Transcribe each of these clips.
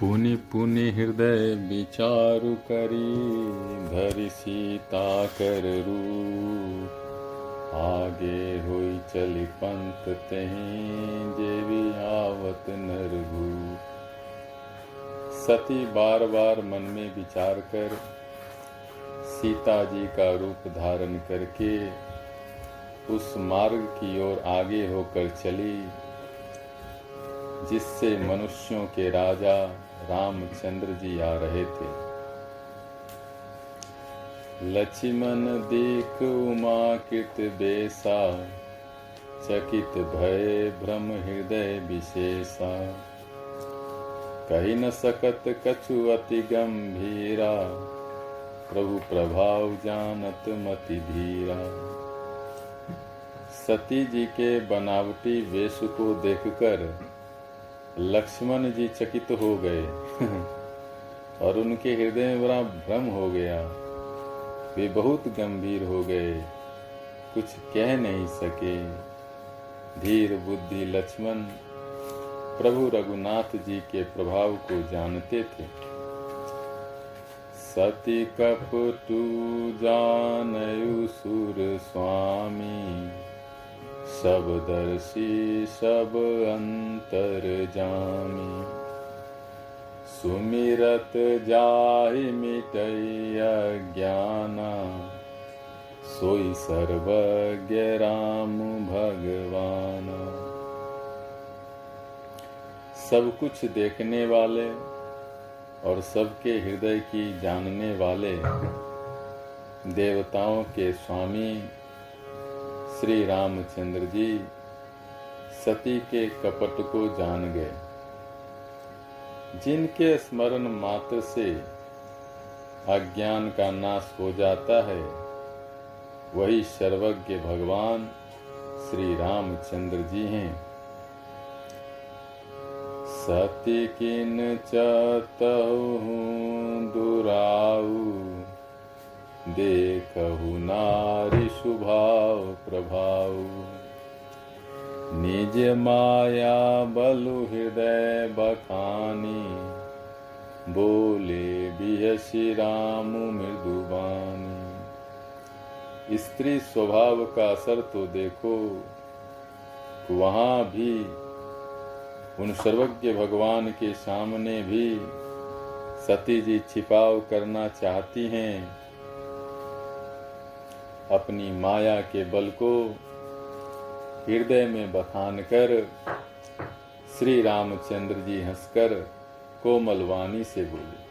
पुनि पुनि हृदय विचारु करी, धरि सीता कर रू आगे हुई चली पंत तहीं, जेवी आवत नरगू सती बार बार मन में विचार कर, सीता जी का रूप धारण करके उस मार्ग की ओर आगे होकर चली, जिससे मनुष्यों के राजा रामचंद्र जी आ रहे थे। लक्ष्मण देख उमा कृत बेसा, चकित भय भ्रम हृदय विशेषा। कही न सकत कछु अति गंभीरा, प्रभु प्रभाव जानत मति धीरा। सती जी के बनावटी वेश को देखकर लक्ष्मण जी चकित हो गए। और उनके हृदय में बड़ा भ्रम हो गया। वे बहुत गंभीर हो गए। कुछ कह नहीं सके। धीर बुद्धि लक्ष्मण प्रभु रघुनाथ जी के प्रभाव को जानते थे। सती कपटू जानयु सुर स्वामी। सब दर्शी, सब अंतर जामी। सुमिरत जाहि मिटैया ज्ञाना। सोई सर्वज्ञ राम भगवान। सब कुछ देखने वाले और सबके हृदय की जानने वाले देवताओं के स्वामी श्री रामचंद्र जी सती के कपट को जान गए। जिनके स्मरण मात्र से अज्ञान का नाश हो जाता है, वही सर्वज्ञ भगवान श्री रामचंद्र जी हैं। सती किन चतहु दुराऊ देखहु नारी सुभाव प्रभाव। निज माया बलु हृदय बखानी, बोले बिहसी राम मृदुबानी स्त्री स्वभाव का असर तो देखो, वहाँ भी, उन सर्वज्ञ भगवान के सामने भी सती जी छिपाव करना चाहती हैं। अपनी माया के बल को हृदय में बखान कर, श्री रामचंद्र जी हंसकर कोमल वाणी से बोले,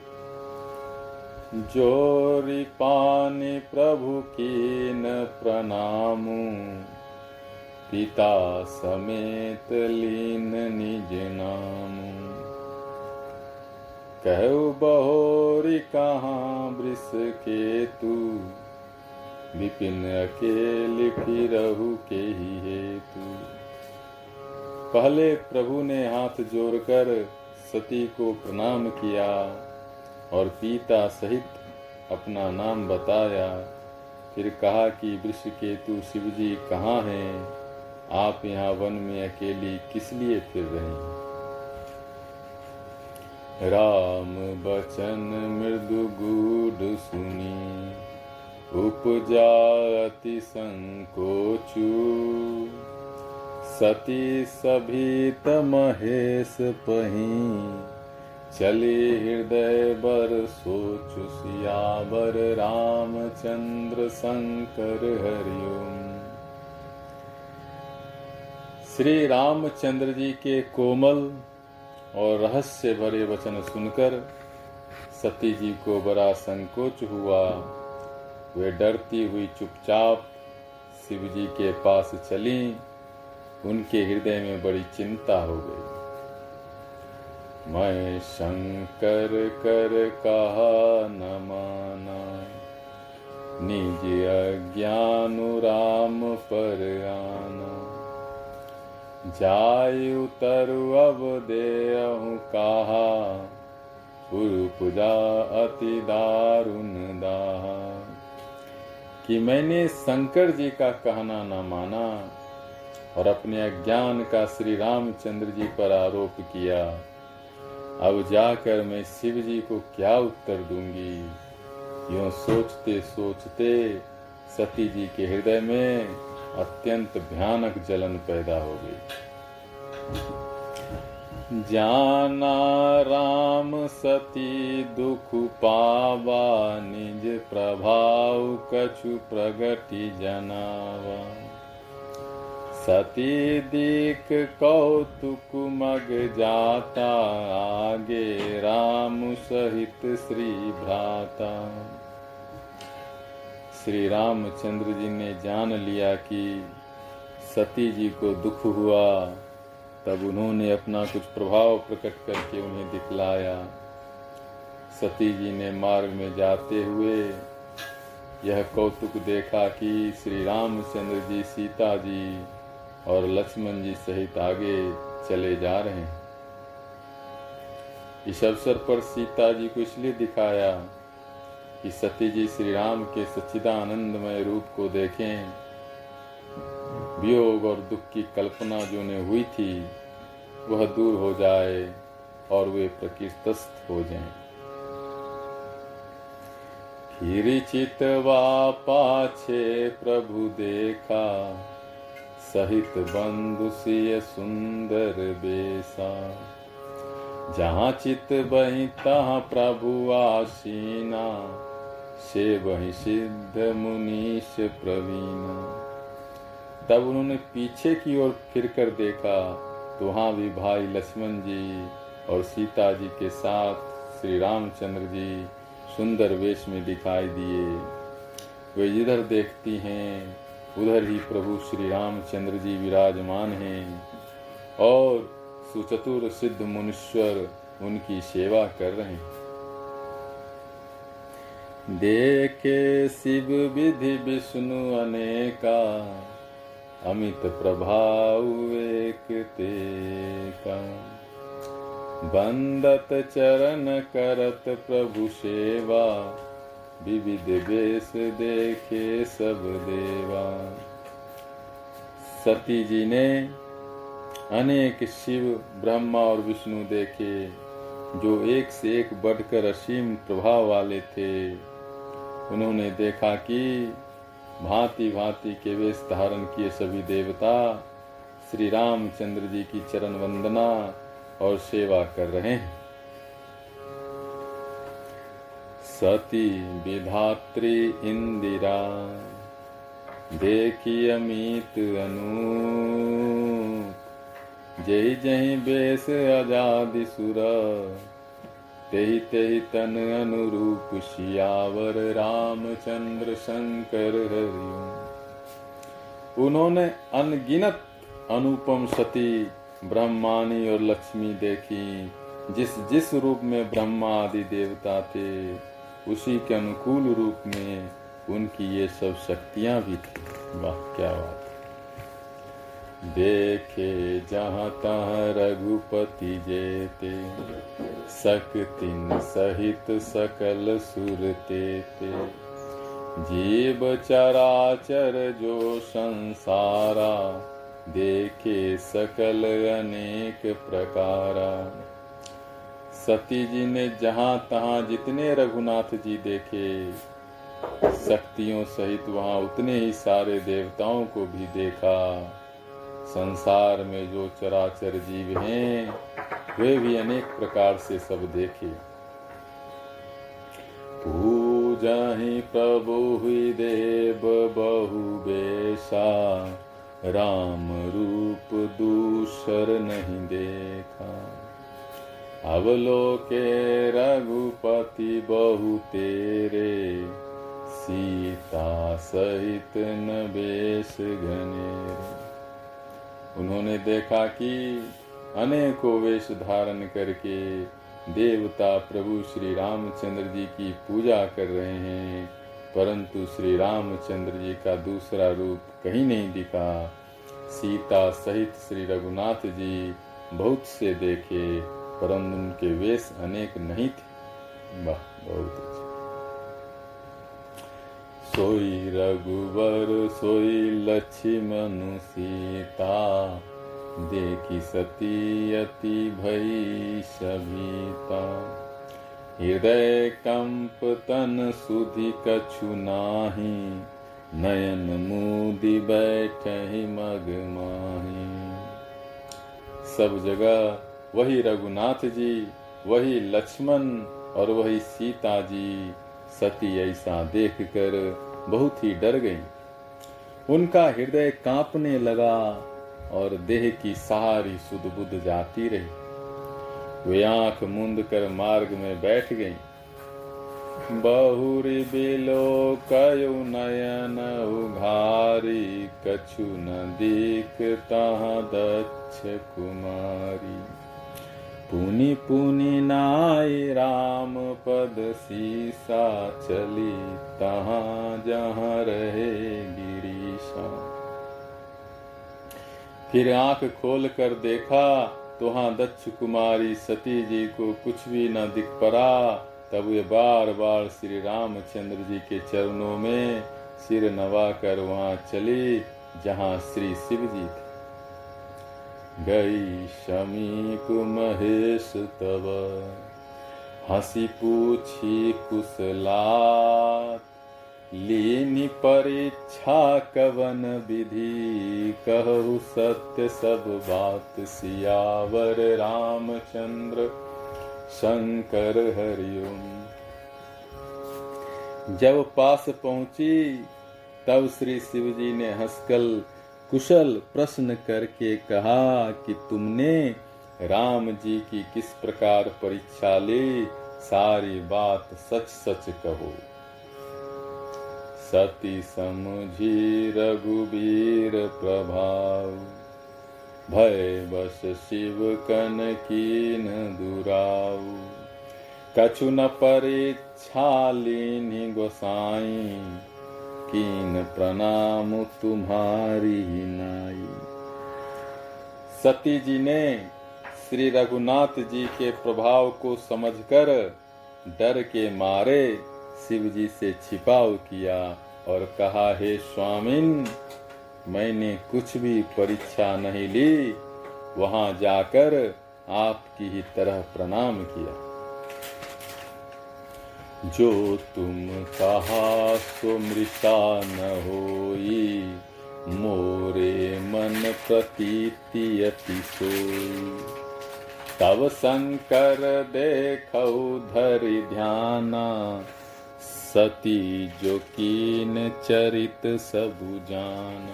जोरी पानी प्रभु की न प्रणामू, पिता समेत लीन निज नाम। कहु बहोरी कहाँ वृष के तू विपिन अकेले फिरहु के ही हेतु। पहले प्रभु ने हाथ जोड़कर सती को प्रणाम किया और पिता सहित अपना नाम बताया। फिर कहा कि वृक्ष केतु शिव जी कहाँ हैं? आप यहाँ वन में अकेली किस लिए फिर रहे? राम बचन मृदु गुड सुनी। उपजा अति संकोचु। सती सभी महेश पही। चले हृदय बर सोचु सियावर रामचंद्र शंकर हरिओम। श्री रामचंद्र जी के कोमल और रहस्य भरे वचन सुनकर सती जी को बड़ा संकोच हुआ। वे डरती हुई चुपचाप शिव जी के पास चली। उनके हृदय में बड़ी चिंता हो गई। मैं शंकर कर कहा न माना। निज अज्ञान राम पर आना। जाय उतर अब दे कहा। पूजा अति दारुण दाहा। कि मैंने शंकर जी का कहना न माना और अपने अज्ञान का श्री रामचंद्र जी पर आरोप किया। अब जाकर मैं शिव जी को क्या उत्तर दूँगी? यूँ सोचते सोचते सती जी के हृदय में अत्यंत भयानक जलन पैदा हो गई। जाना राम सती दुख पावा, निज प्रभाव कछु प्रगति जनावा। सती दीक कौतुक मग जाता, आगे राम सहित श्री भ्राता। श्री रामचंद्र जी ने जान लिया कि सती जी को दुख हुआ तब उन्होंने अपना कुछ प्रभाव प्रकट करके उन्हें दिखलाया। सती जी ने मार्ग में जाते हुए यह कौतुक देखा कि श्री रामचंद्र जी, सीता जी और लक्ष्मण जी सहित आगे चले जा रहे हैं। इस अवसर पर सीता जी को इसलिए दिखाया कि सती जी श्री राम के सच्चिदानंदमय रूप को देखें वियोग और दुख की कल्पना जो ने हुई थी, वह दूर हो जाए और वे प्रकृतस्थ हो जाएँ। फिर चितवा पाछे प्रभु देखा, सहित बंधु सिय सुंदर बेसा जहाँ चित बही, तहाँ प्रभु आसीना, से वही सिद्ध मुनीष प्रवीण तब उन्होंने पीछे की ओर फिर कर देखा तो वहाँ भी भाई लक्ष्मण जी और सीता जी के साथ श्री रामचंद्र जी सुंदर वेश में दिखाई दिए। वे जिधर देखती हैं, उधर ही प्रभु श्री रामचंद्र जी विराजमान हैं और सुचतुर सिद्ध मुनीश्वर उनकी सेवा कर रहे हैं। देखे शिव विधि विष्णु अनेका अमित प्रभाव एक बंदत चरण करत प्रभु सेवा, विविध वेश देखे सब देवा। सती जी ने अनेक शिव, ब्रह्मा और विष्णु देखे, जो एक से एक बढ़कर असीम प्रभाव वाले थे। उन्होंने देखा कि भांति भांति के वेश धारण किए सभी देवता श्री रामचंद्र जी की चरण वंदना और सेवा कर रहे हैं। सती विधात्री इंदिरा देखी अमित अनु जय जय बेस आज़ादी सुर। तेहि ते तन अनुरूप शियावर रामचंद्र शंकर हरिओम उन्होंने अनगिनत अनुपम सती, ब्रह्मानी और लक्ष्मी देखी, जिस जिस रूप में ब्रह्मा आदि देवता थे, उसी के अनुकूल रूप में उनकी ये सब शक्तियाँ भी थी। वाह, क्या बात। देखे जहाँ तहाँ रघुपति जेते सकतिन सहित सकल सुरते ते जीव चराचर जो संसारा, देखे सकल अनेक प्रकारा। सती जी ने जहाँ तहां जितने रघुनाथ जी देखे, शक्तियों सहित वहाँ उतने ही सारे देवताओं को भी देखा। संसार में जो चराचर जीव हैं, वे भी अनेक प्रकार से सब देखे। पूजा ही प्रभु ही देव, बहु बेसा राम रूप दूसर नहीं देखा। अवलोके रघुपति बहु तेरे, सीता सहित न बेस घने उन्होंने देखा कि अनेकों वेश धारण करके देवता प्रभु श्री रामचंद्र जी की पूजा कर रहे हैं, परंतु श्री रामचंद्र जी का दूसरा रूप कहीं नहीं दिखा। सीता सहित श्री रघुनाथ जी बहुत से देखे, परंतु उनके वेश अनेक नहीं थे। वाह, बहुत। सोई रघुबर, सोई लक्ष्मण सीता देखी सती अति भई सभीता हृदय कंप तन सुधि कछु नाही। नयन मूदी बैठ मग माही। सब जगह वही रघुनाथ जी, वही लक्ष्मण और वही सीता जी। सती ऐसा देख कर बहुत ही डर गई। उनका हृदय कांपने लगा और देह की सारी सुध बुध जाती रही। वे आँख मूंद कर मार्ग में बैठ गईं। बहुरी बिलो कयु नयन उघारी, कछु न दीक तहाँ दक्ष कुमारी। पुनि पुनि नाय राम पद सीसा चली तहाँ जहाँ रहे गिरीशा। फिर आँख खोल कर देखा तो हाँ दक्ष कुमारी सती जी को कुछ भी न दिख पड़ा। तब वे बार बार श्री रामचंद्र जी के चरणों में सिर नवा कर वहाँ चली, जहाँ श्री शिव जी थे। गई समीप महेश तब हँसी पूछी कुशलात, लीनी परीक्षा कवन विधि? कहु सत्य सब बात सियावर रामचंद्र शंकर हरिओम। जब पास पहुँची, तब श्री शिव जी ने हंसकल कुशल प्रश्न करके कहा कि तुमने राम जी की किस प्रकार परीक्षा ली? सारी बात सच सच कहो। सती समुझी रघुबीर प्रभाव। भय बस शिव कन कीन दुराऊ कछु न परीक्षा लीनी गोसाई। कीन प्रणाम तुम्हारी नाई। सती जी ने श्री रघुनाथ जी के प्रभाव को समझकर डर के मारे शिव जी से छिपाव किया और कहा, हे स्वामिन, मैंने कुछ भी परीक्षा नहीं ली। वहाँ जाकर आपकी ही तरह प्रणाम किया। जो तुम कहा सो मृषा न होई, मोरे मन प्रतीति अति सोई। तब शंकर देखौ धरि ध्याना, सती जो कीन चरित सबु जान।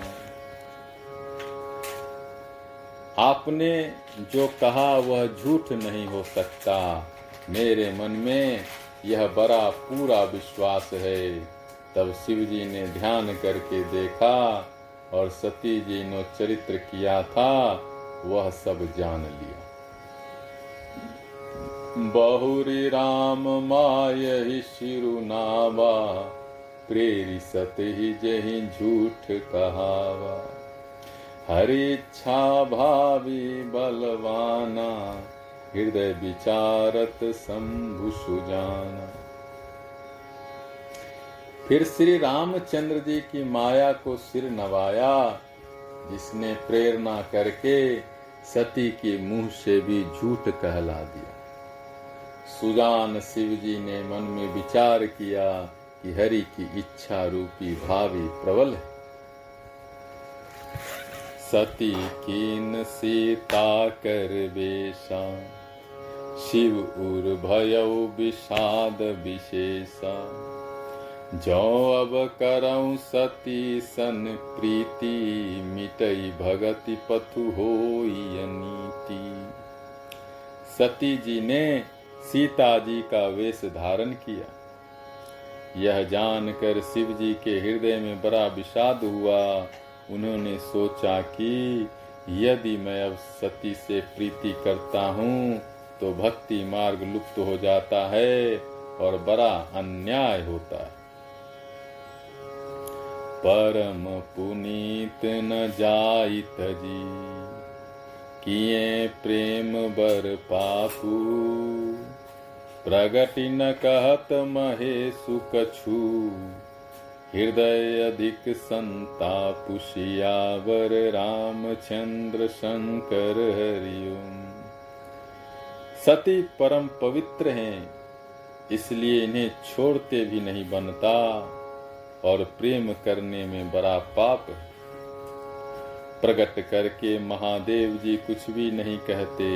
आपने जो कहा वह झूठ नहीं हो सकता। मेरे मन में यह बड़ा पूरा विश्वास है। तब शिव जी ने ध्यान करके देखा और सती जी ने चरित्र किया था, वह सब जान लिया। बहुरी राम माय शिरुनावा प्रेरी सत ही जही झूठ कहावा। हरिच्छा भावी बलवाना हृदय विचारत शंभु सुजाना फिर श्री रामचंद्र जी की माया को सिर नवाया, जिसने प्रेरणा करके सती के मुँह से भी झूठ कहला दिया। सुजान शिव जी ने मन में विचार किया कि हरि की इच्छा रूपी भावी प्रबल है। सती कीन सीता कर बेशा शिव उर भयो विषाद विशेषा जो अब करऊ सती सन प्रीति मिटई भगति पथु हो नीति सती जी ने सीता जी का वेश धारण किया। यह जानकर शिव जी के हृदय में बड़ा विषाद हुआ। उन्होंने सोचा कि यदि मैं अब सती से प्रीति करता हूँ तो भक्ति मार्ग लुप्त हो जाता है और बड़ा अन्याय होता है। परम पुनीत न जाइत जी, किए प्रेम बर पापू। प्रगति न कहत महे सुकछु हृदय अधिक पुशियावर रामचंद्र शंकर हरिओम। सती परम पवित्र हैं, इसलिए इन्हें छोड़ते भी नहीं बनता और प्रेम करने में बड़ा पाप है। प्रकट करके महादेव जी कुछ भी नहीं कहते,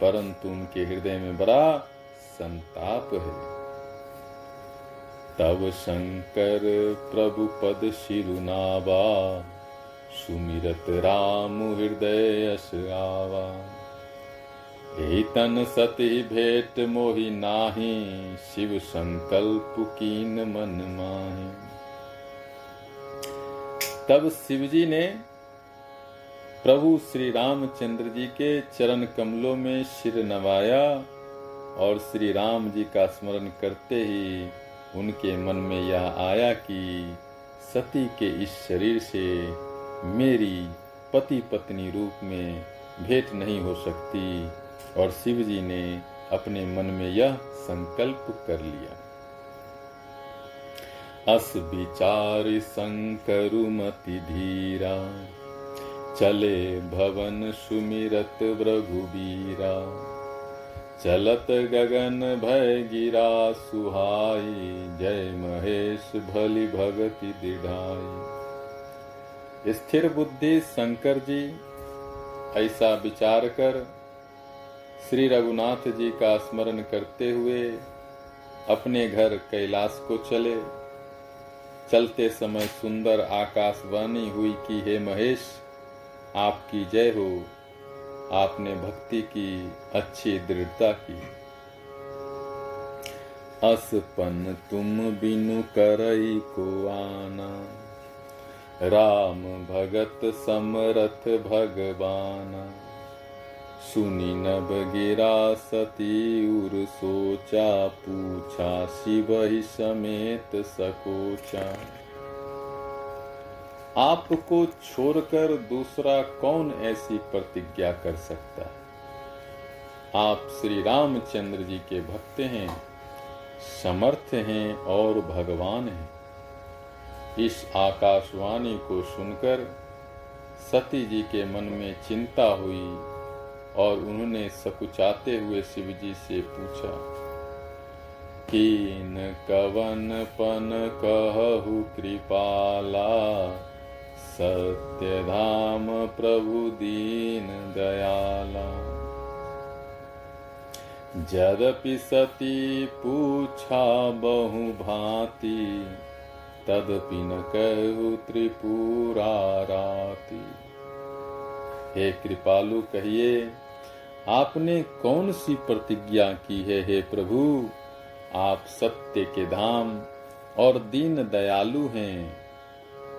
परंतु उनके हृदय में बड़ा संताप है। तब शंकर प्रभु पद शिरुनावा, सुमिरत राम हृदय आवा। तन सती भेट मोहि नाही, शिव संकल्प कीन मन माही। तब शिवजी ने प्रभु श्री रामचंद्र जी के चरण कमलों में सिर नवाया और श्री राम जी का स्मरण करते ही उनके मन में यह आया कि सती के इस शरीर से मेरी पति पत्नी रूप में भेंट नहीं हो सकती। और शिव जी ने अपने मन में यह संकल्प कर लिया। अस विचार संकरुमति धीरा, चले भवन सुमिरत रघुबीरा। चलत गगन भय गिरा सुहाई, जय महेश भली भगति दिढ़ाई। स्थिर बुद्धि शंकर जी, ऐसा विचार कर श्री रघुनाथ जी का स्मरण करते हुए अपने घर कैलाश को चले। चलते समय सुंदर आकाशवाणी हुई कि, हे महेश, आपकी जय हो। आपने भक्ति की, अच्छी दृढ़ता की। असपन तुम बिनु करई को आना। राम भगत समरथ भगवाना। सुनी न बगेरा सती उर सोचा, पूछा शिव ही समेत सकोचा। आपको छोड़कर दूसरा कौन ऐसी प्रतिज्ञा कर सकता? आप श्री रामचंद्र जी के भक्त हैं, समर्थ हैं और भगवान हैं। इस आकाशवाणी को सुनकर सती जी के मन में चिंता हुई और उन्होंने सकुचाते हुए शिव जी से पूछा कीन कवन पन कहु कृपाला सत्य धाम प्रभु दीन दयाला। जदपि सती पूछा बहु भांति, तदपि न कहु त्रिपुरा राती। हे कृपालु, कहिए आपने कौन सी प्रतिज्ञा की है, हे प्रभु? आप सत्य के धाम और दीन दयालु हैं।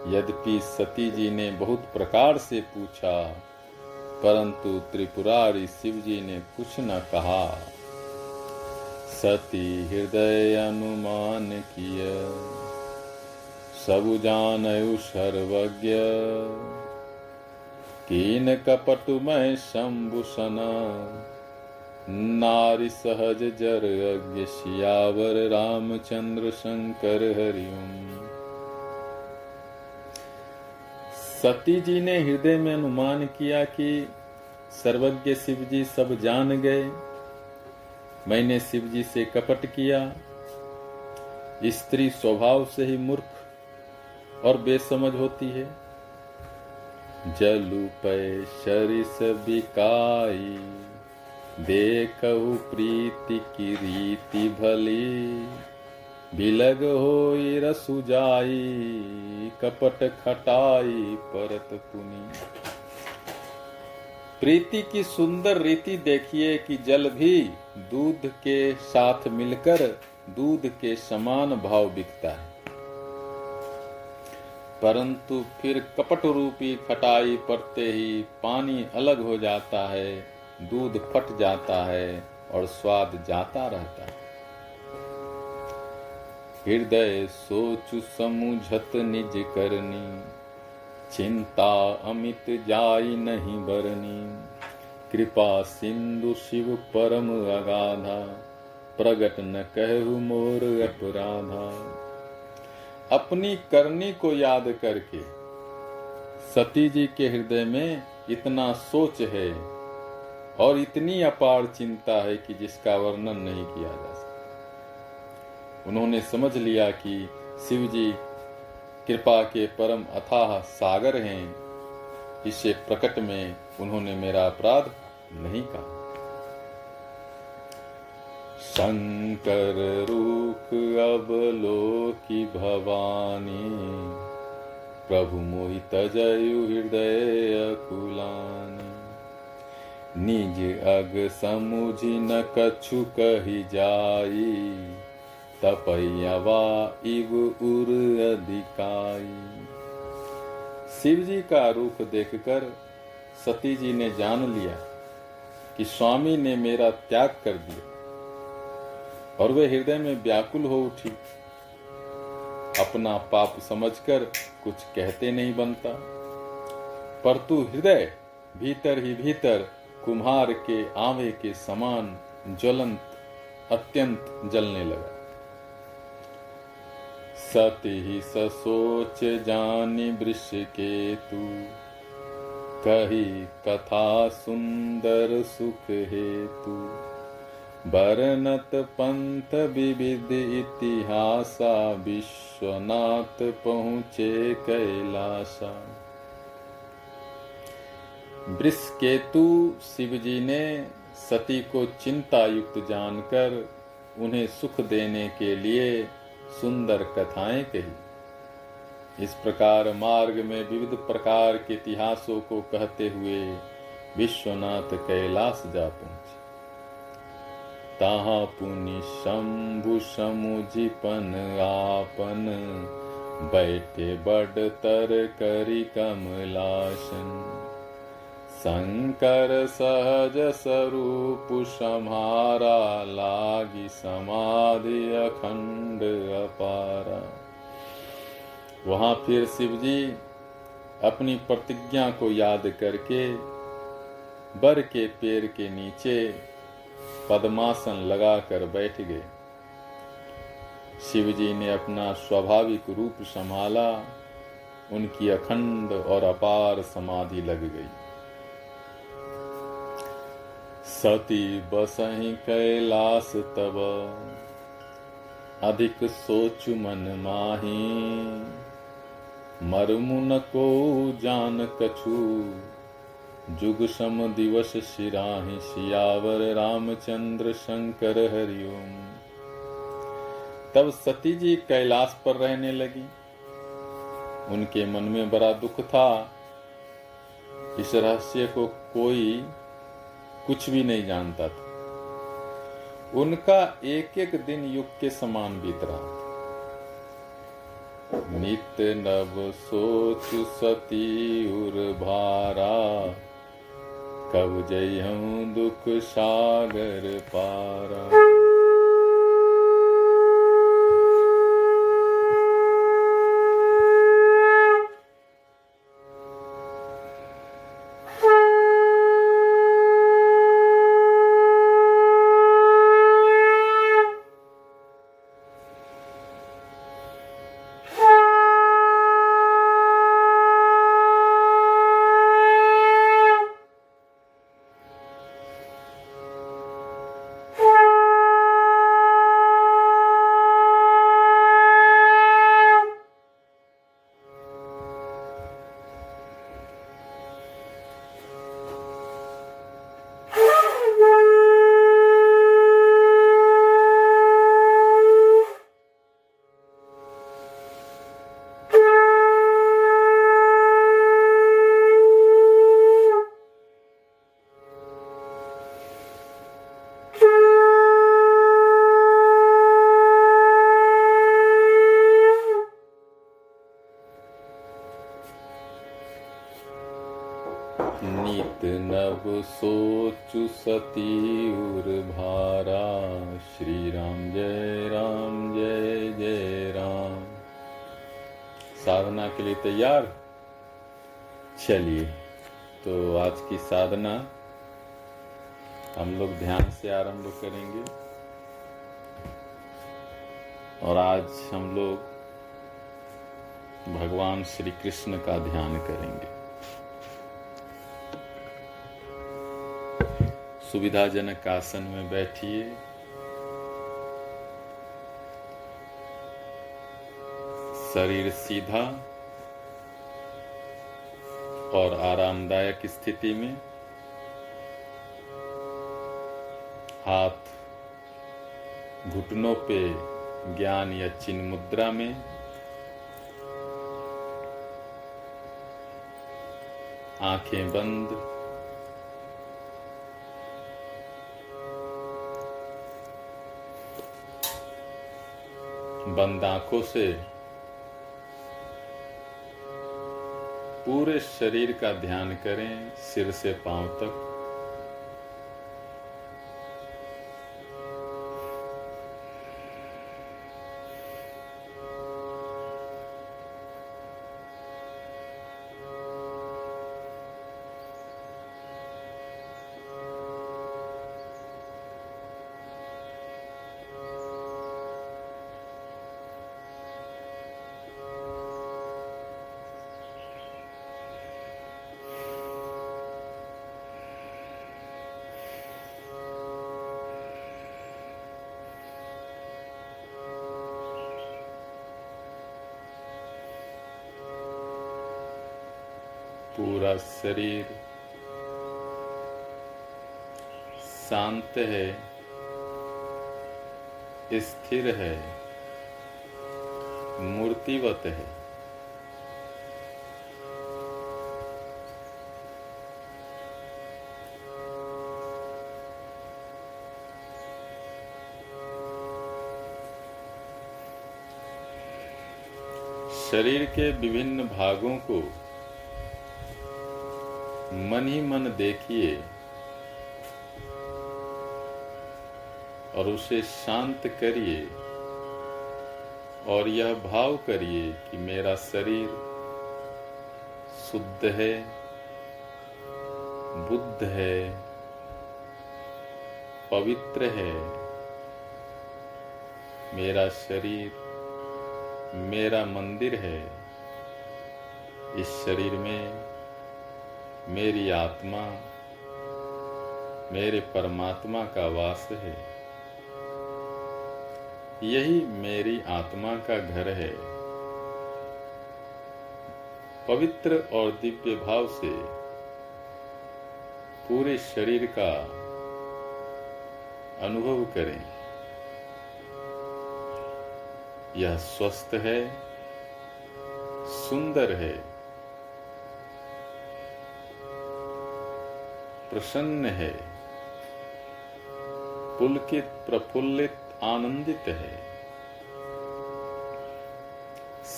यद्यपि सती जी ने बहुत प्रकार से पूछा, परंतु त्रिपुरारी शिव जी ने कुछ न कहा। सती हृदय अनुमान किया, सब जानयु सर्वज्ञ। कीन कपटुमय शंभुषना नारी सहज जर अज्ञ सियावर रामचंद्र शंकर हरिओम। सती जी ने हृदय में अनुमान किया कि सर्वज्ञ शिव जी सब जान गए। मैंने शिव जी से कपट किया। स्त्री स्वभाव से ही मूर्ख और बेसमझ होती है। जलु पै शरिस बिकाई देखहु प्रीति की रीति भली। बिलग हो रसु जाई, कपट खटाई परत पुनी। प्रीति की सुंदर रीति देखिए कि जल भी दूध के साथ मिलकर दूध के समान भाव बिकता है। परंतु फिर कपट रूपी खटाई पड़ते ही पानी अलग हो जाता है, दूध फट जाता है और स्वाद जाता रहता है। हृदय सोच समुझत निज करनी, चिंता अमित जाई नहीं बरनी। कृपा सिंधु शिव परम अगाधा, प्रगट न कहु मोर अपराधा। अपनी करनी को याद करके। सती जी के हृदय में इतना सोच है और इतनी अपार चिंता है कि जिसका वर्णन नहीं किया जा सकता उन्होंने समझ लिया कि शिव जी कृपा के परम अथाह सागर हैं इससे प्रकट में उन्होंने मेरा अपराध नहीं कहा। शंकर रूप अब की भवानी, प्रभु मोहित जयु हृदय कुलानी निज अग समुझि न कछु कही जाई तपैयावा इव उर अधिकाई। शिव जी का रूप देखकर सती जी ने जान लिया कि स्वामी ने मेरा त्याग कर दिया। और वे हृदय में व्याकुल हो उठी। अपना पाप समझकर कुछ कहते नहीं बनता। पर तू हृदय भीतर ही भीतर कुम्हार के आवे के समान ज्वलंत, अत्यंत जलने लगा। सत ही ससोच जानी वृष के तू कही कथा सुंदर सुख हेतु। बरनत पंथ विविध इतिहासा, विश्वनाथ पहुँचे कैलासा। शिव जी ने सती को चिंता युक्त जानकर उन्हें सुख देने के लिए सुंदर कथाएँ कही। इस प्रकार मार्ग में विविध प्रकार के इतिहासों को कहते हुए विश्वनाथ कैलाश जा पहुँचे। ताहा पुनि शंभु समुझिपन आपन बैठे बड़ तर करी कमलासन शंकर सहज स्वरूप समारा लागी समाधि अखंड अपारा। वहाँ फिर शिव जी अपनी प्रतिज्ञा को याद करके बर के पेड़ के नीचे पद्मासन लगाकर बैठ गए। शिव जी ने अपना स्वाभाविक रूप संभाला। उनकी अखंड और अपार समाधि लग गई। सती बसही कैलाश तब। अधिक सोच मन माही। मरमुन को जान कछु। जुग सम दिवस शिराहि सियावर रामचंद्र शंकर हरिओम तब सती जी कैलाश पर रहने लगी। उनके मन में बड़ा दुख था। इस रहस्य को कोई कुछ भी नहीं जानता था। उनका एक एक दिन युग के समान बीत रहा नित्य नव सोच सती उर भारा। कब जय दुख सागर पारा। सोचु सती उर भारा श्री राम जय राम, जय जय राम। साधना के लिए तैयार? चलिए तो आज की साधना हम लोग ध्यान से आरंभ करेंगे। और आज हम लोग भगवान श्री कृष्ण का ध्यान करेंगे। सुविधाजनक आसन में बैठिए। शरीर सीधा और आरामदायक स्थिति में। हाथ घुटनों पे ज्ञान या चिन्ह मुद्रा में। आँखें बंद बंद आँखों से पूरे शरीर का ध्यान करें सिर से पाँव तक। पूरा शरीर शांत है स्थिर है मूर्तिवत है। शरीर के विभिन्न भागों को मन ही मन देखिए और उसे शांत करिए और यह भाव करिए कि मेरा शरीर शुद्ध है, बुद्ध है, पवित्र है। मेरा शरीर, मेरा मंदिर है। इस शरीर में मेरी आत्मा, मेरे परमात्मा का वास है। यही मेरी आत्मा का घर है। पवित्र और दिव्य भाव से पूरे शरीर का अनुभव करें। यह स्वस्थ है, सुंदर है। प्रसन्न है। पुलकित, प्रफुल्लित, आनंदित है।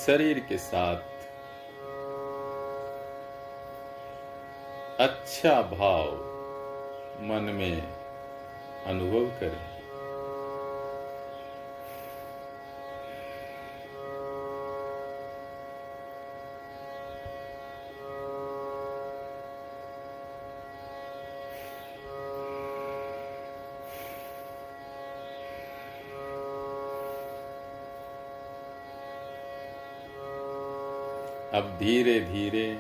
शरीर के साथ अच्छा भाव मन में अनुभव करें। अब धीरे धीरे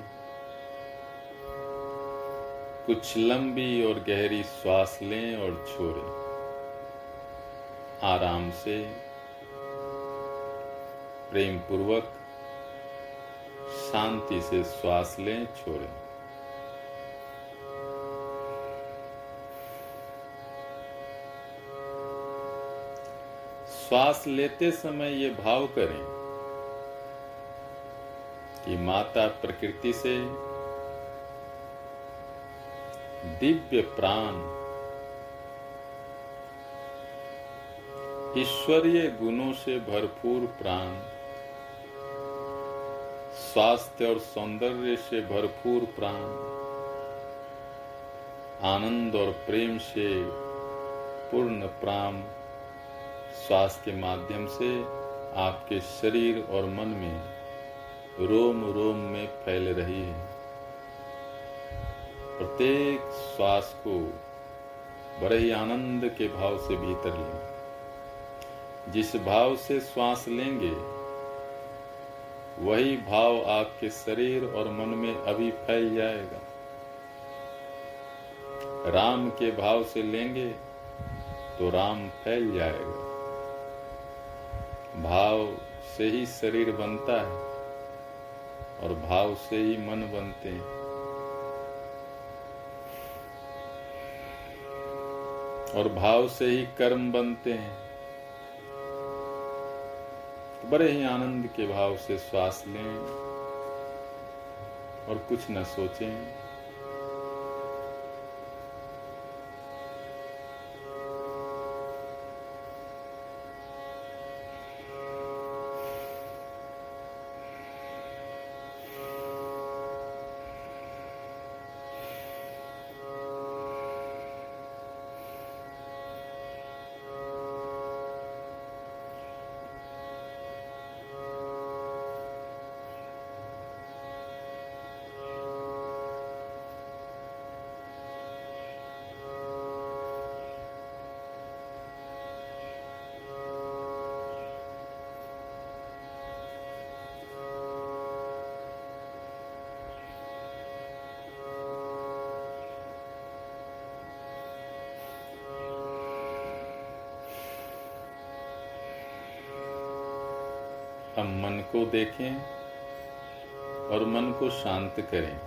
कुछ लंबी और गहरी श्वास लें और छोड़ें। आराम से प्रेम पूर्वक शांति से श्वास लें, छोड़ें। श्वास लेते समय ये भाव करें माता प्रकृति से दिव्य प्राण ईश्वरीय गुणों से भरपूर प्राण, स्वास्थ्य और सौंदर्य से भरपूर प्राण, आनंद और प्रेम से पूर्ण प्राण स्वास्थ्य के माध्यम से आपके शरीर और मन में रोम रोम में फैल रही है। प्रत्येक श्वास को बड़े ही आनंद के भाव से भीतर लें। जिस भाव से श्वास लेंगे, वही भाव आपके शरीर और मन में अभी फैल जाएगा। राम के भाव से लेंगे तो राम फैल जाएगा। भाव से ही शरीर बनता है। और भाव से ही मन बनते हैं। और भाव से ही कर्म बनते हैं। तो बड़े ही आनंद के भाव से श्वास लें और कुछ न सोचें। को देखें और मन को शांत करें।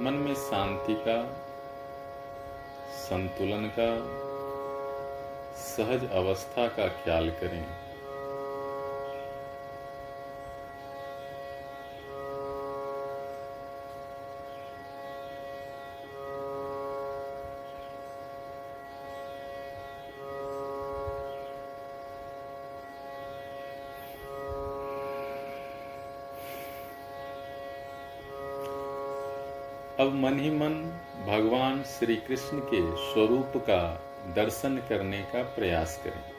मन में शांति का, संतुलन का, सहज अवस्था का ख्याल करें। अब मन ही मन भगवान श्री कृष्ण के स्वरूप का दर्शन करने का प्रयास करें।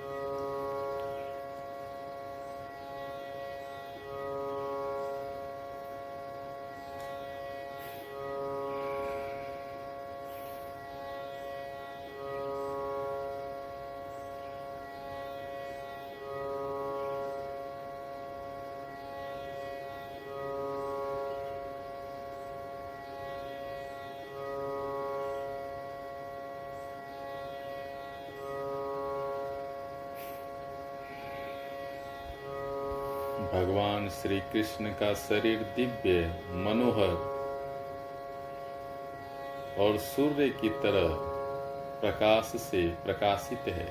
कृष्ण का शरीर दिव्य, मनोहर और सूर्य की तरह प्रकाश से प्रकाशित है।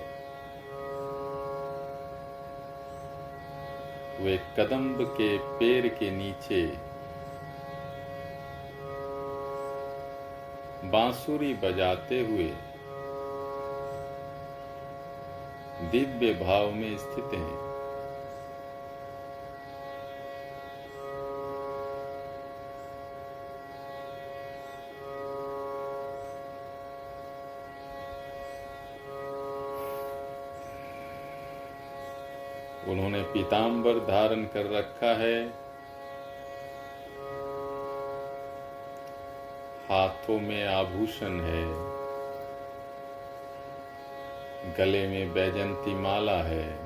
वे कदम्ब के पेड़ के नीचे बांसुरी बजाते हुए दिव्य भाव में स्थित हैं। पीताम्बर धारण कर रखा है। हाथों में आभूषण है। गले में बैजंती माला है।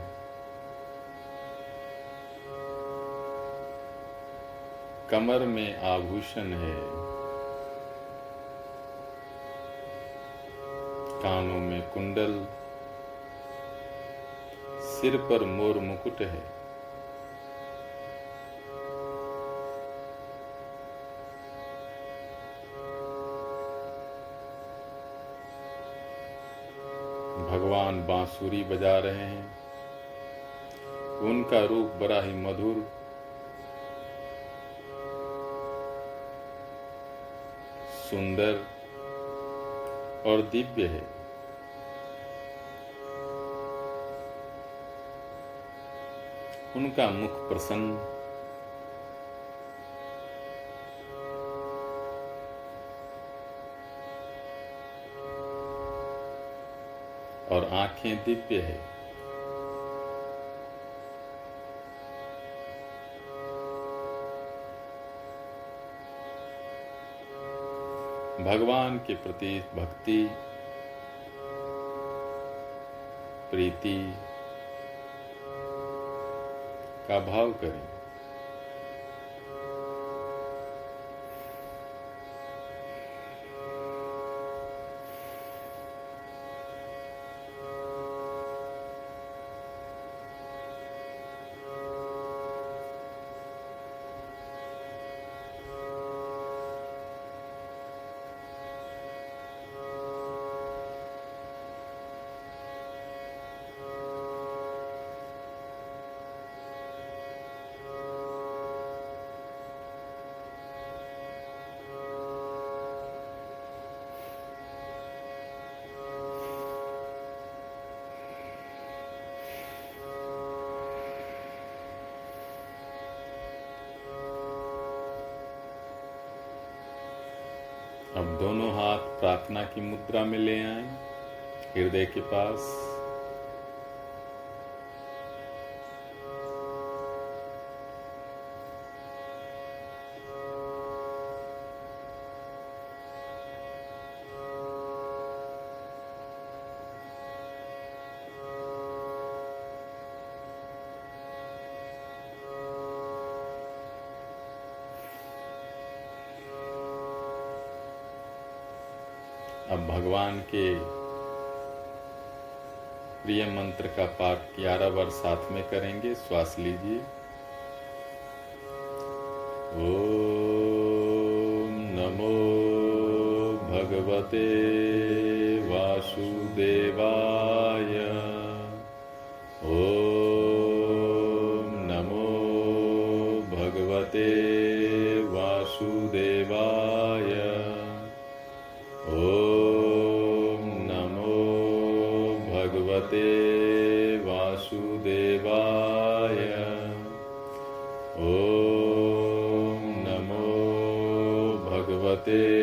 कमर में आभूषण है। कानों में कुंडल। सिर पर मोर मुकुट है। भगवान बांसुरी बजा रहे हैं। उनका रूप बड़ा ही मधुर। सुंदर और दिव्य है। उनका मुख प्रसन्न और आँखें दिव्य है। भगवान के प्रति भक्ति प्रीति का भाव करें। अब दोनों हाथ प्रार्थना की मुद्रा में ले आए हृदय के पास। भगवान के प्रिय मंत्र का पाठ ग्यारह बार साथ में करेंगे। श्वास लीजिए। ओम नमो भगवते वासुदेवाय। Te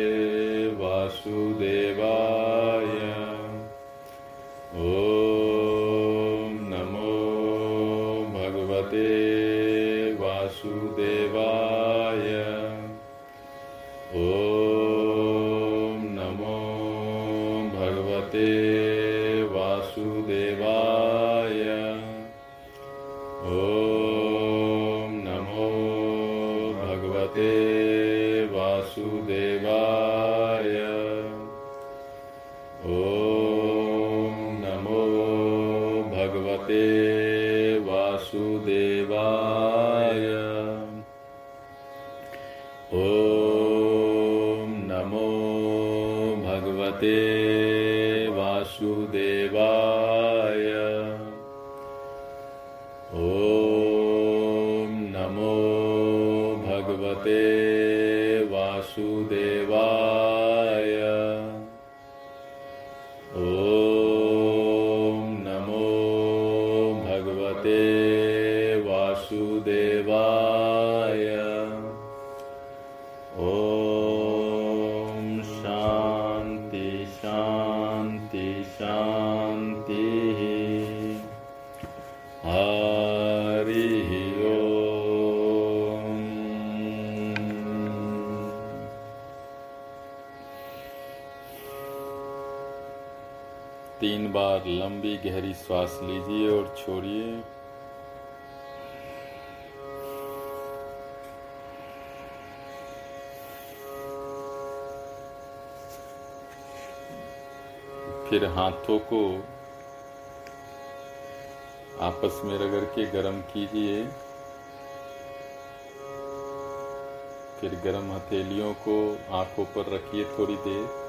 ते वासुदेवा श्वास लीजिए और छोड़िए। फिर हाथों को आपस में रगड़ के गर्म कीजिए। फिर गर्म हथेलियों को आँखों पर रखिए थोड़ी देर।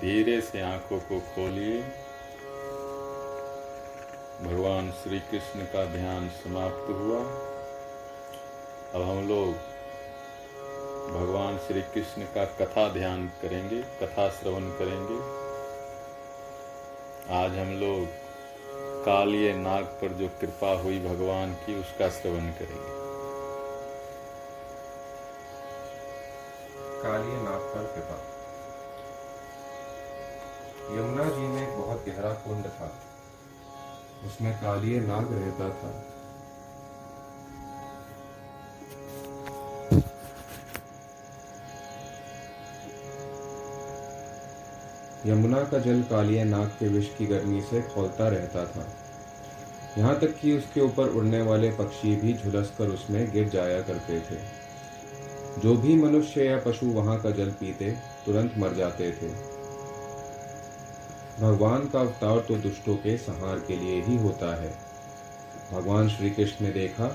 धीरे से आँखों को खोलिए। भगवान श्री कृष्ण का ध्यान समाप्त हुआ। अब हम लोग भगवान श्री कृष्ण का कथा ध्यान करेंगे, कथा श्रवण करेंगे। आज हम लोग कालिय नाग पर जो कृपा हुई भगवान की, उसका श्रवण करेंगे। कालिय नाग पर कृपा। यमुना जी में एक बहुत गहरा कुंड था। उसमें कालिय नाग रहता था। यमुना का जल कालिया नाग के विष की गर्मी से खोलता रहता था। यहाँ तक कि उसके ऊपर उड़ने वाले पक्षी भी झुलसकर उसमें गिर जाया करते थे। जो भी मनुष्य या पशु वहाँ का जल पीते, तुरंत मर जाते थे। भगवान का अवतार तो दुष्टों के संहार के लिए ही होता है। भगवान श्री कृष्ण ने देखा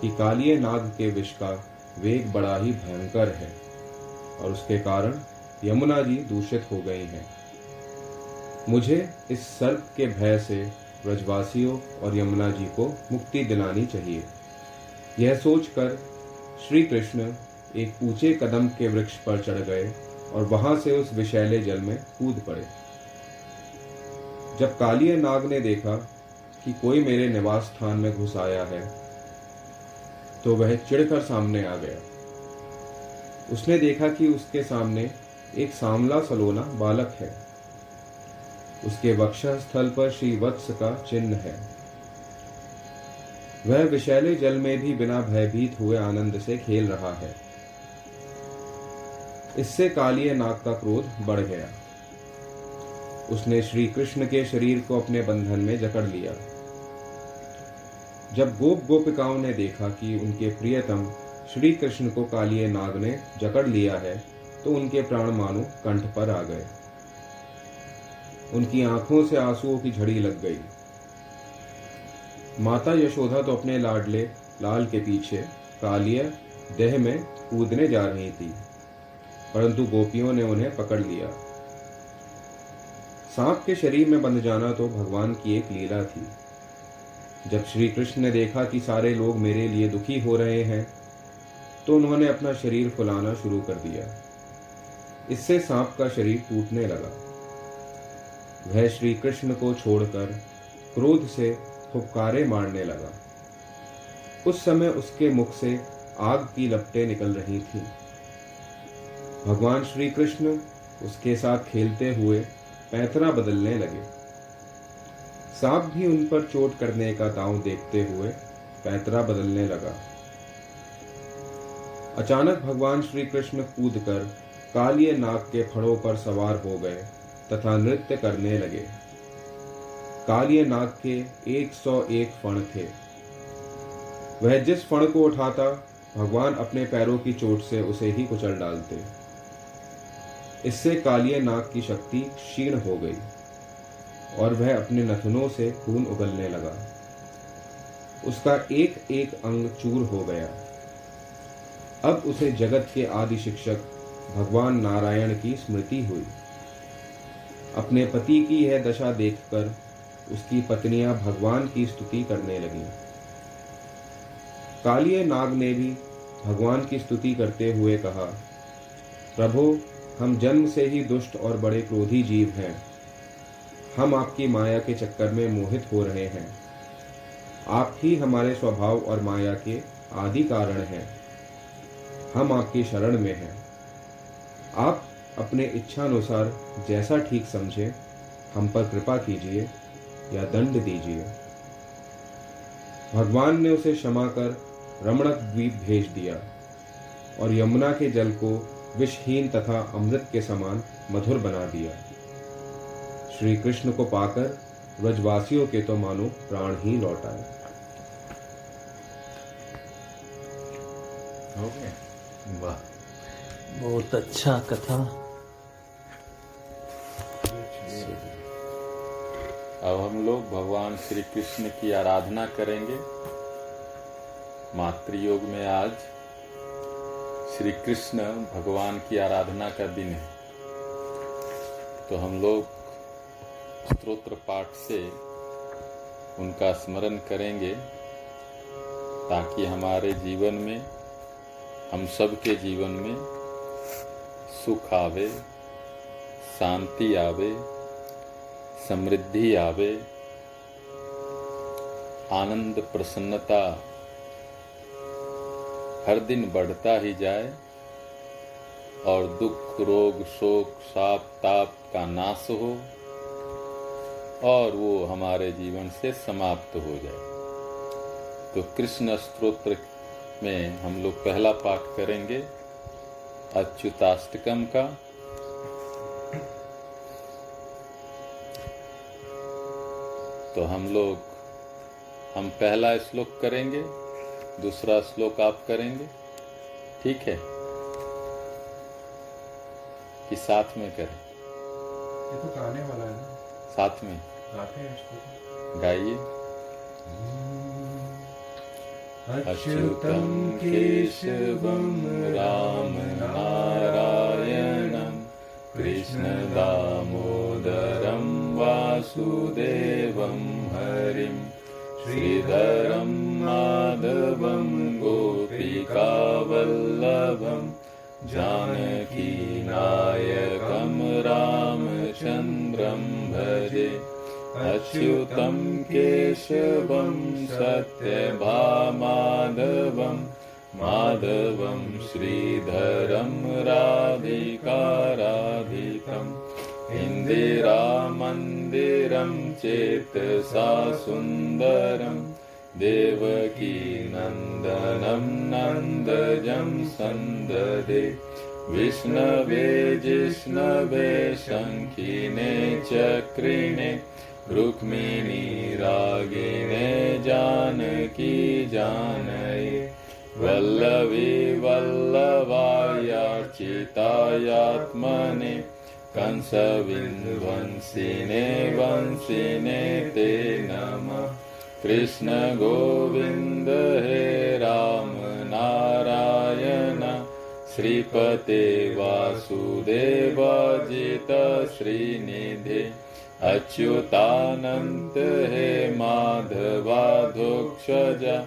कि कालिए नाग के विष का वेग बड़ा ही भयंकर है और उसके कारण यमुना जी दूषित हो गई हैं। मुझे इस सर्प के भय से ब्रजवासियों और यमुना जी को मुक्ति दिलानी चाहिए। यह सोचकर श्री कृष्ण एक ऊँचे कदम के वृक्ष पर चढ़ गए और वहाँ से उस विशैले जल में कूद पड़े। जब कालिया नाग ने देखा कि कोई मेरे निवास स्थान में घुस आया है तो वह चिड़कर सामने आ गया। उसने देखा कि उसके सामने एक सामला सलोना बालक है। उसके वक्षा स्थल पर श्री वत्स का चिन्ह है। वह विशैले जल में भी बिना भयभीत हुए आनंद से खेल रहा है। इससे कालिय नाग का क्रोध बढ़ गया। उसने श्री कृष्ण के शरीर को अपने बंधन में जकड़ लिया। जब गोप गोपिकाओं ने देखा कि उनके प्रियतम श्री कृष्ण को कालिय नाग ने जकड़ लिया है तो उनके प्राण मानो कंठ पर आ गए। उनकी आँखों से आंसुओं की झड़ी लग गई। माता यशोधा तो अपने लाडले, लाल के पीछे कालिय देह में कूदने जा रही थी, परंतु गोपियों ने उन्हें पकड़ लिया। सांप के शरीर में बंध जाना तो भगवान की एक लीला थी। जब श्री कृष्ण ने देखा कि सारे लोग मेरे लिए दुखी हो रहे हैं तो उन्होंने अपना शरीर फुलाना शुरू कर दिया। इससे सांप का शरीर टूटने लगा। वह श्री कृष्ण को छोड़कर क्रोध से फुपकारे मारने लगा। उस समय उसके मुख से आग की लपटें निकल रही थी। भगवान श्री कृष्ण उसके साथ खेलते हुए पैतरा बदलने लगे। सांप भी उन पर चोट करने का दांव देखते हुए पैतरा बदलने लगा। अचानक भगवान श्री कृष्ण कूद कर कालिय नाग के फड़ों पर सवार हो गए तथा नृत्य करने लगे। कालिय नाग के 101 फण थे। वह जिस फण को उठाता, भगवान अपने पैरों की चोट से उसे ही कुचल डालते। इससे कालिय नाग की शक्ति क्षीण हो गई, और वह अपने नथनों से खून उगलने लगा। उसका एक एक अंग चूर हो गया। अब उसे जगत के आदि शिक्षक भगवान नारायण की स्मृति हुई। अपने पति की यह दशा देखकर उसकी पत्नियाँ भगवान की स्तुति करने लगी। कालिय नाग ने भी भगवान की स्तुति करते हुए कहा, प्रभु हम जन्म से ही दुष्ट और बड़े क्रोधी जीव हैं। हम आपकी माया के चक्कर में मोहित हो रहे हैं। आप ही हमारे स्वभाव और माया के आदि कारण हैं। हम आपकी शरण में हैं। आप अपने इच्छानुसार जैसा ठीक समझे, हम पर कृपा कीजिए या दंड दीजिए। भगवान ने उसे क्षमा कर रमणक द्वीप भेज दिया और यमुना के जल को विषहीन तथा अमृत के समान मधुर बना दिया। श्री कृष्ण को पाकर व्रजवासियों के तो मानो प्राण ही लौट आए। वाह। बहुत अच्छा कथा। अब हम लोग भगवान श्री कृष्ण की आराधना करेंगे। मातृयोग में आज श्री कृष्ण भगवान की आराधना का दिन है। तो हम लोग स्त्रोत्र पाठ से उनका स्मरण करेंगे ताकि हमारे जीवन में, हम सबके जीवन में सुख आवे, शांति आवे, समृद्धि आवे, आनंद प्रसन्नता हर दिन बढ़ता ही जाए और दुख, रोग, शोक, साप, ताप का नाश हो और वो हमारे जीवन से समाप्त हो जाए। तो कृष्ण स्त्रोत्र में हम लोग पहला पाठ करेंगे, अच्युताष्टकम का। तो हम लोग, हम पहला श्लोक करेंगे। दूसरा श्लोक आप करेंगे? ठीक है। कि साथ में करें। ये तो गाने वाला है ना। साथ में। गाते हैं गाइए। अच्युतं केशवं राम नारायणं कृष्णदामोदरं वासुदेवं हरिं श्रीधरं माधवं गोपिकावल्लभं जानकीनायकं रामचन्द्रं भजे। अच्युतं केशवं सत्यभामाधवं माधवं श्रीधरं राधिकाराधिकम्। इन्दिरामन्दिरं चेतसा सुन्दरं देवकी नन्दनं नन्दजं सन्ददे। विष्णवे जिष्णवे शङ्खिने चक्रिणे रुक्मिणी रागिणे जानकी जानये। वल्लवी वल्लभायाचितायात्मने कंसविन्वंसिने वंसिने ते नमः कृष्ण गोविन्द, हे राम नारायण। श्रीपते वासुदेवाजित श्रीनिधे। अच्युतानन्त, हे माधवाधोक्षज।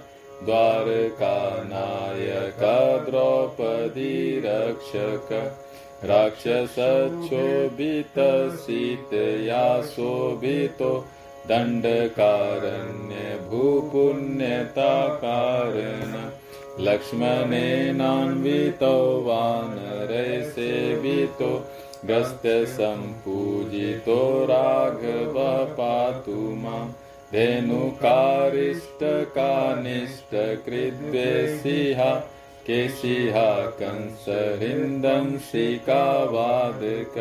द्वारकानायक, द्रौपदी रक्षक। राक्षसक्षोभित सीतया शोभितो। दण्डकारण्यभूपुण्यताकारण। लक्ष्मणेनान्वितो वानरै सेवितो गस्त सम्पूजितो राघवः पातु मां धेनुकारिष्टकानिष्टकृद्वे सिंहा केशिहा कंसहिन्दं शिकावादक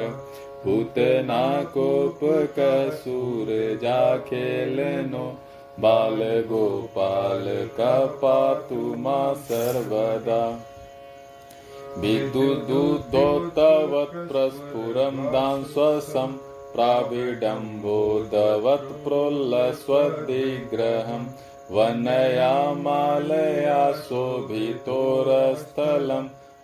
भूतेनाकोपकसूरजाखेल नो बालगोपालकपातु मा सर्वदा। विदुदूतो प्रस्फुरं दांस्वसं प्राविडम्बोदवत् प्राविडम्बोधवत् वनयामालया शोभितोरस्थलम्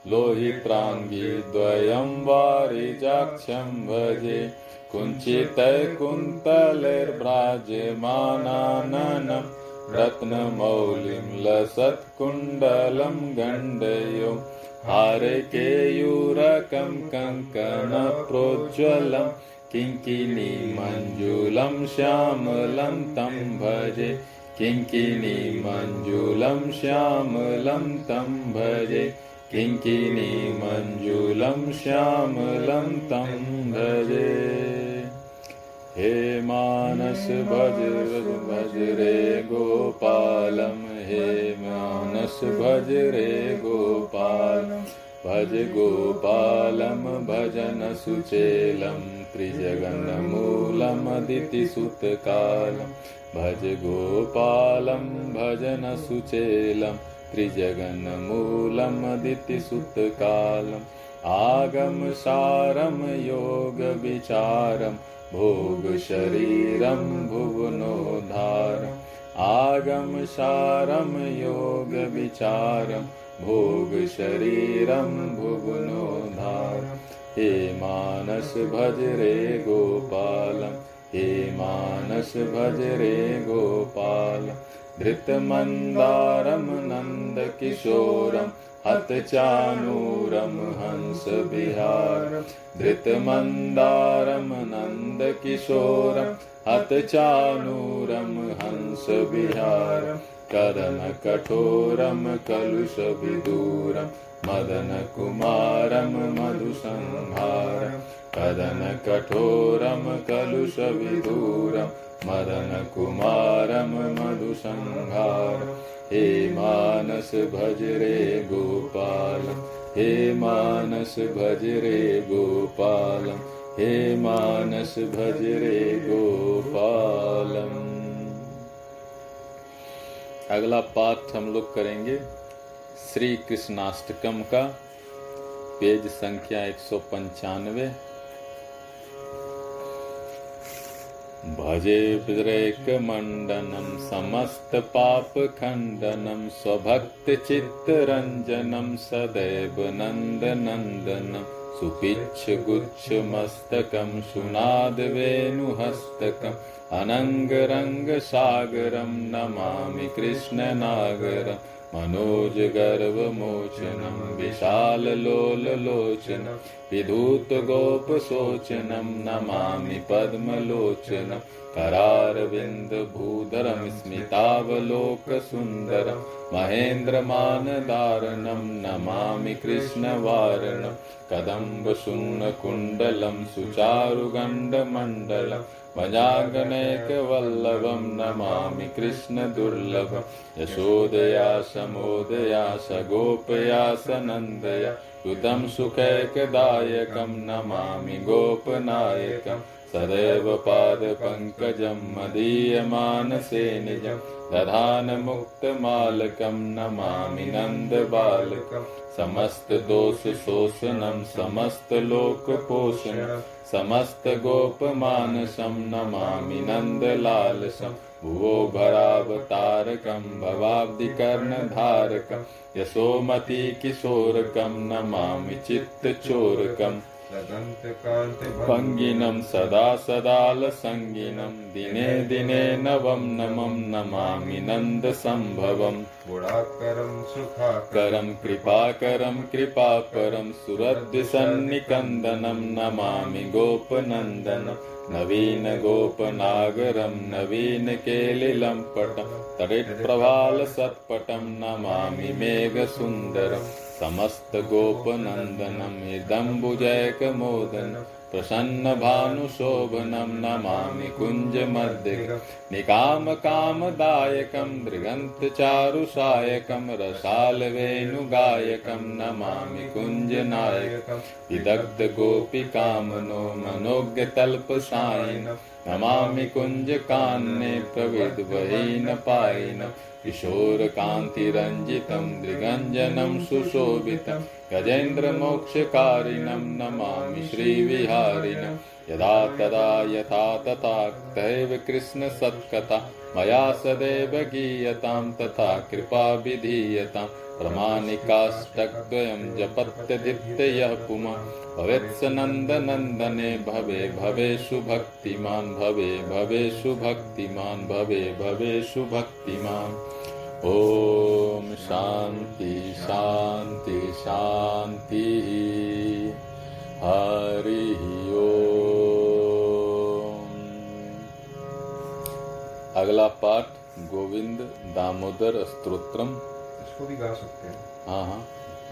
शोभितोरस्थलं लोहित्राङ्गिद्वयं वारिजाक्षं भजे। कुञ्चितैकुन्तलैर्भ्राजमानाननं रत्नमौलिं लसत्कुण्डलं गण्डयो। हारकेयूरकं कङ्कणप्रोज्ज्वलं किङ्किणी मञ्जुलं श्यामलं तं भजे। किङ्किणी मञ्जुलं श्यामलं तं भजे किङ्किणी मञ्जुलं श्यामलं तं भजे। हे मानस भज भज रे गोपालं हे मानस भज रे गोपालं। भज गोपालं भजन सुचेलं त्रिजगन्मूलमदितिसुतकालं भज गोपालं भजन सुचेलं त्रिजगन्मूलमदितिसुतकालम् आगमसारं योगविचारं भोगशरीरं भुवनोद्धारम् आगमसारं योगविचारं भोगशरीरं भुवनोद्धारम् हे मानस भज रे गोपालं हे मानस भज रे गोपालम् धृतमन्दारं नन्दकिशोरं हतचानूरं हंसविहारं धृतमन्दारं नन्दकिशोरं हतचानूरं हंसविहारं कदनकठोरं कलुषविदूरं मदनकुमारं मधुसंहारं। कदनकठोरं कलुषविदूरं मदनकुमारं मधुसंहार। हे मानस भज रे गोपालं, हे मानस भज रे गोपालं, हे मानस भज रे गोपालम् अगला पाठ हम लोग करेंगे श्री कृष्णाष्टकम का। पेज संख्या एक सौ पंचानवे। भजे विद्रेकमण्डनं समस्तपापखण्डनं स्वभक्तचित्तरञ्जनं सदैव नन्दनन्दनं सुपिच्छगुच्छमस्तकं सुनादवेणुहस्तकम् अनङ्गरङ्गसागरं नमामि कृष्णनागरम् मनोजगर्वमोचनं विशाललोललोचनं विधूतगोपशोचनं नमामि पद्मलोचनं करारविन्दभूधरं स्मितावलोकसुन्दरं महेन्द्रमानदारणं नमामि कृष्णवारणं कदम्बशून्नकुण्डलं सुचारुगण्डमण्डलम् भजागणैकवल्लभं नमामि कृष्णदुर्लभं यशोदया, समोदया, सगोपया, सनन्दया। युतं सुखैकदायकं नमामि गोपनायकं। सदैव पादपङ्कजं मदीयमानसे निजं। दधानमुक्तमालकं नमामि नन्दबालकं। समस्तदोषशोषणं समस्तलोकपोषणं समस्तगोपमानसं नमामि नन्दलालसं। भुवो भरावतारकं भवाब्धिकर्णधारकं। यशोमती किशोरकं नमामि चित्तचोरकम् भङ्गिनं सदा सदालसङ्गिनं। दिने दिने नवं नमं नमामि नन्दसम्भवम् गुणाकरं सुखाकरं। करं कृपाकरं कृपापरं। सुरद्विसन्निकन्दनं नमामि गोपनन्दनं। नवीनगोपनागरं नवीनकेलिलं पटं तडिप्रभालसत्पटं नमामि मेघसुन्दरम् समस्तगोपनन्दनम् इदम्बुजैकमोदनं प्रसन्नभानुशोभनं नमामि कुञ्जमध्यगं निकामकामदायकं दृगन्तचारुसायकं रसालवेणुगायकं नमामि कुञ्जनायकं। विदग्धगोपिकामनो मनोज्ञतल्पसायिनं नमामि कुञ्जकान्ने प्रविद्वहीनपायिनम् किशोरकान्तिरञ्जितं दृगञ्जनं सुशोभितं गजेन्द्रमोक्षकारिणं नमामि श्रीविहारिणं। यदा तदा यथा तथा तथैव कृष्णसत्कथा, मया सदैव गीयतां तथा कृपा विधीयतां प्रमाणिकाष्टद्वयं जपत्यदित्ययः पुमा भवेत्स नन्दनन्दने भवे भवेषु भक्तिमान् भवे भवेषु भक्तिमान् भवे भवेषु भक्तिमान् ॐ शान्ति शान्ति शान्तिः हरिः अगला पाठ गोविंद दामोदर स्तोत्रम। इसको भी गा सकते हैं। हाँ हाँ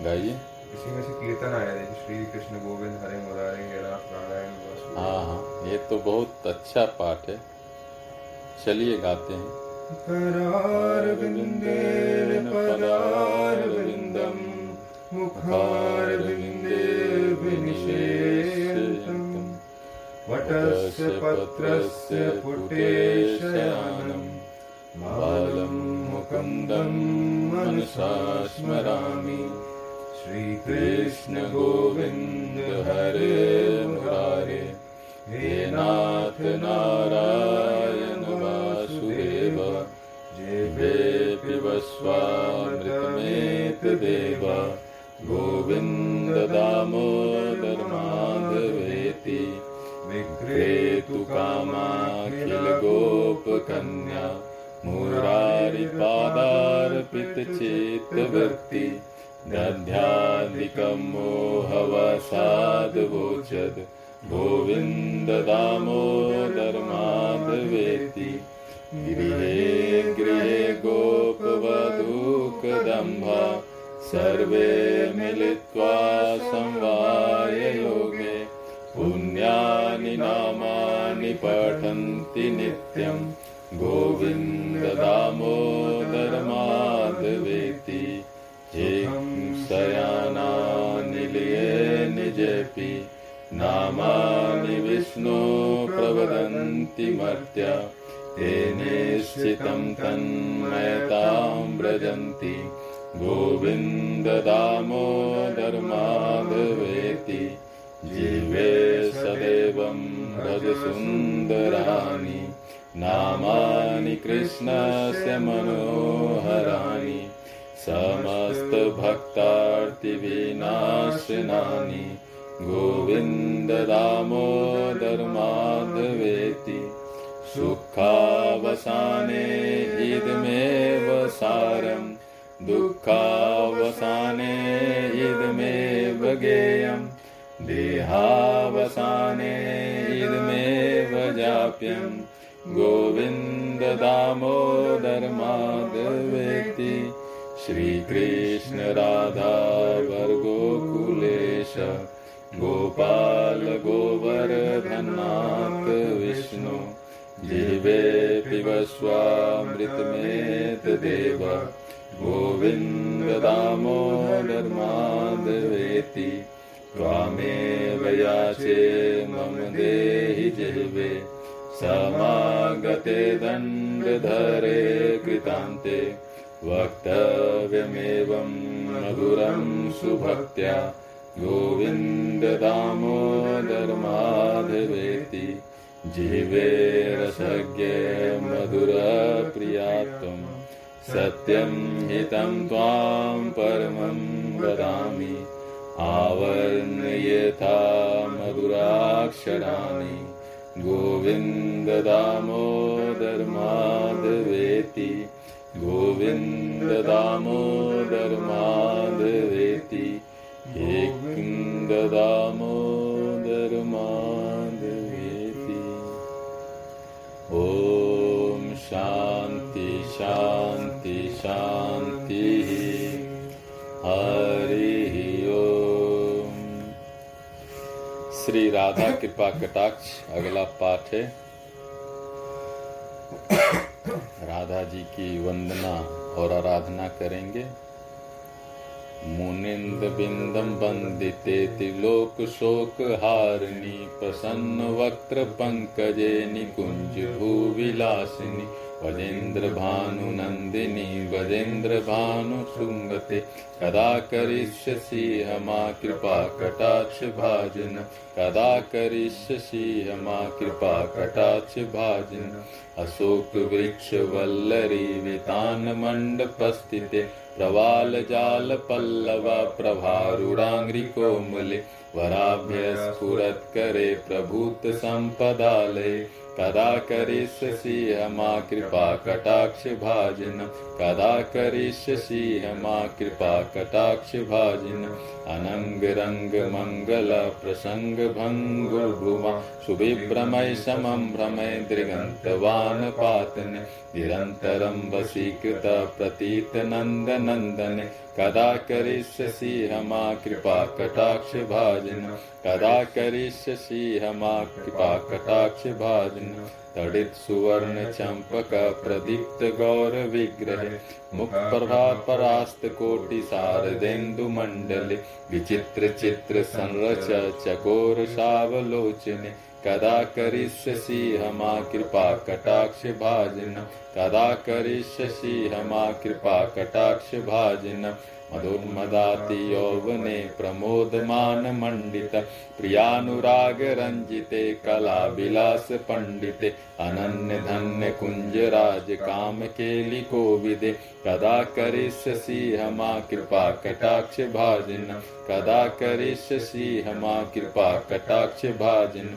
गाइए। इसी में से कीर्तन आया है श्री कृष्ण गोविंद हरे मुरारे नारायण हाँ हाँ ये तो बहुत अच्छा पाठ है। चलिए गाते हैं। करारविन्देन पदारविन्दम् मुखारविन्दे विनिषेचम् वटस्य पत्रस्य पुटे शयानम् बालं मुकुन्दं मनसा स्मरामि। श्रीकृष्ण गोविन्द हरे नाथ नारायण जेवेऽपि वस्वामृतमेतदेव गोविन्द दामोदर माधवेति विक्रेतु कामाखिल गोपकन्या मुरारिपादार्पितचेतवृत्ति दध्याधिकं मोहवसाद्वोचद्। गोविन्द दामोदर माधवेति गृहे गृहे गोपवधूकदम्भा सर्वे मिलित्वा संवाययोगे पुण्यानि नामानि पठन्ति नित्यम् गोविन्द दामोदर माधवेति शयानानिलये निजेऽपि नामानि विष्णो प्रवदन्ति मर्त्या। ते निश्चितं तन्मयतां व्रजन्ति। गोविन्ददामोदर्माधवेति जीवे सदैवं भजसुन्दराणि नामानि कृष्णस्य मनोहराणि समस्तभक्तार्तिविनाशनानि गोविन्ददामोदर्माधवेति सुखावसाने इदमेव सारम्। दुःखावसाने इदमेव गेयम् देहावसाने इदमेव जाप्यम् गोविन्ददामोदर्माधवेति श्रीकृष्ण राधा वर्गोकुलेश गोपाल गोवर्धनाथ विष्णु। जीवे पिबस्वामृतमेतदेव गोविन्ददामोदर्माधवेति त्वामेव याचे मम देहि जिह्वे। समागते दण्डधरे कृतान्ते वक्तव्यमेवं मधुरं सुभक्त्या गोविन्ददामोदर्माधवेति जिह्वे रसज्ञे मधुरप्रिया त्वं सत्यं हितं त्वां परमं वदामि। आवर्णयथा मधुराक्षराणि। गोविन्ददामोदर्माधवेति गोविन्ददामोदर्माधवेति एकन्ददामोदर्माधवेति ॐ शान्ति शान्ति शान्तिः हरिः ओम। श्री राधा कृपा कटाक्ष, अगला पाठ है। राधा जी की वंदना और आराधना करेंगे। मुनिंद बिंदम वंदिते तिलोक शोक हारिणी, प्रसन्न वक्त्र पंकजे निकुंज भूविलासिनी। गजेन्द्र भुनन्दिनी कदा करिष्यसि हमा कृपा कटाक्षभाजिन कदा करिष्यसि हमा कृपा कटाक्षभाजिन। अशोकवृक्षवल्लरि प्रवालजालपल्लवा प्रभारुडाङ्घ्रिकोमले वराभ्य सुरत्करे प्रभूतसम्पदालये कदा करिष्यसि मा कृपा कटाक्ष भाजन। कदा करिष्यसि हमा कृपा कटाक्ष अनङ्ग रङ्ग सुविभ्रमय समं भ्रमय दृगन्तवान पातनि निरन्तरं वसी प्रतीतनन्दनन्दने कदा करिष्यसि हमा कृपा कटाक्षभाजन कदा करिष्यसि हमा कृपा कटाक्षभाजन। तडित सुवर्ण चंपक प्रदीप्त गौर विग्रह मुख प्रभात परास्त कोटि शारदेन्दु मंडले विचित्र चित्र संरच चकोर सावलोचने कदा करिष्यसि हमा कृपा कटाक्ष भाजन कदा करिष्यसि हमा कृपा कटाक्ष भाजन मधुर्मदादि यौवने प्रमोदमानमण्डित प्रियानुरागरञ्जिते कलाविलासपण्डिते अनन्यधन्यकुञ्जराजकामकेलिकोविदे कदा करिष्यसि हमा कृपा कटाक्ष कदा करिष्यसि हमा कृपा कटाक्ष भाजिन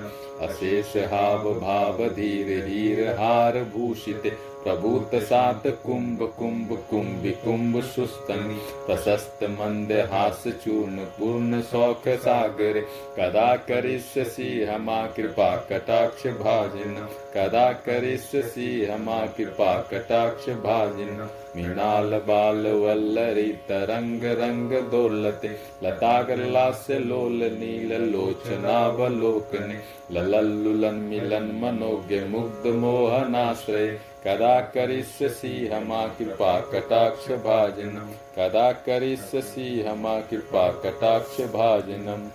प्रभूत सात कुंभ कुंभ कुंभ कुंभ सुस्तनि, प्रशस्त मंद हास चूर्ण, पूर्ण सौख सागर। कदा करिष्यसि हमा कृपा, कटाक्ष भाजन। कदा करिष्यसि हमा कृपा, कटाक्ष भाजन। मृणाल बाल वल्लरी तरंग रंग दोलते। लतागलास्य लोल नील लोचनावलोकने ललल्लुलन मिलन मनोज्ञ मुग्ध मोहनाश्रय। कदा करिष्यसि हमा कृपा कटाक्ष भाजनम? कदा करिष्यसि हमा कृपा कटाक्ष भाजनम?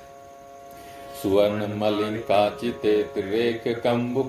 सुवर्ण मलिन काचिते त्रिरेख कंबु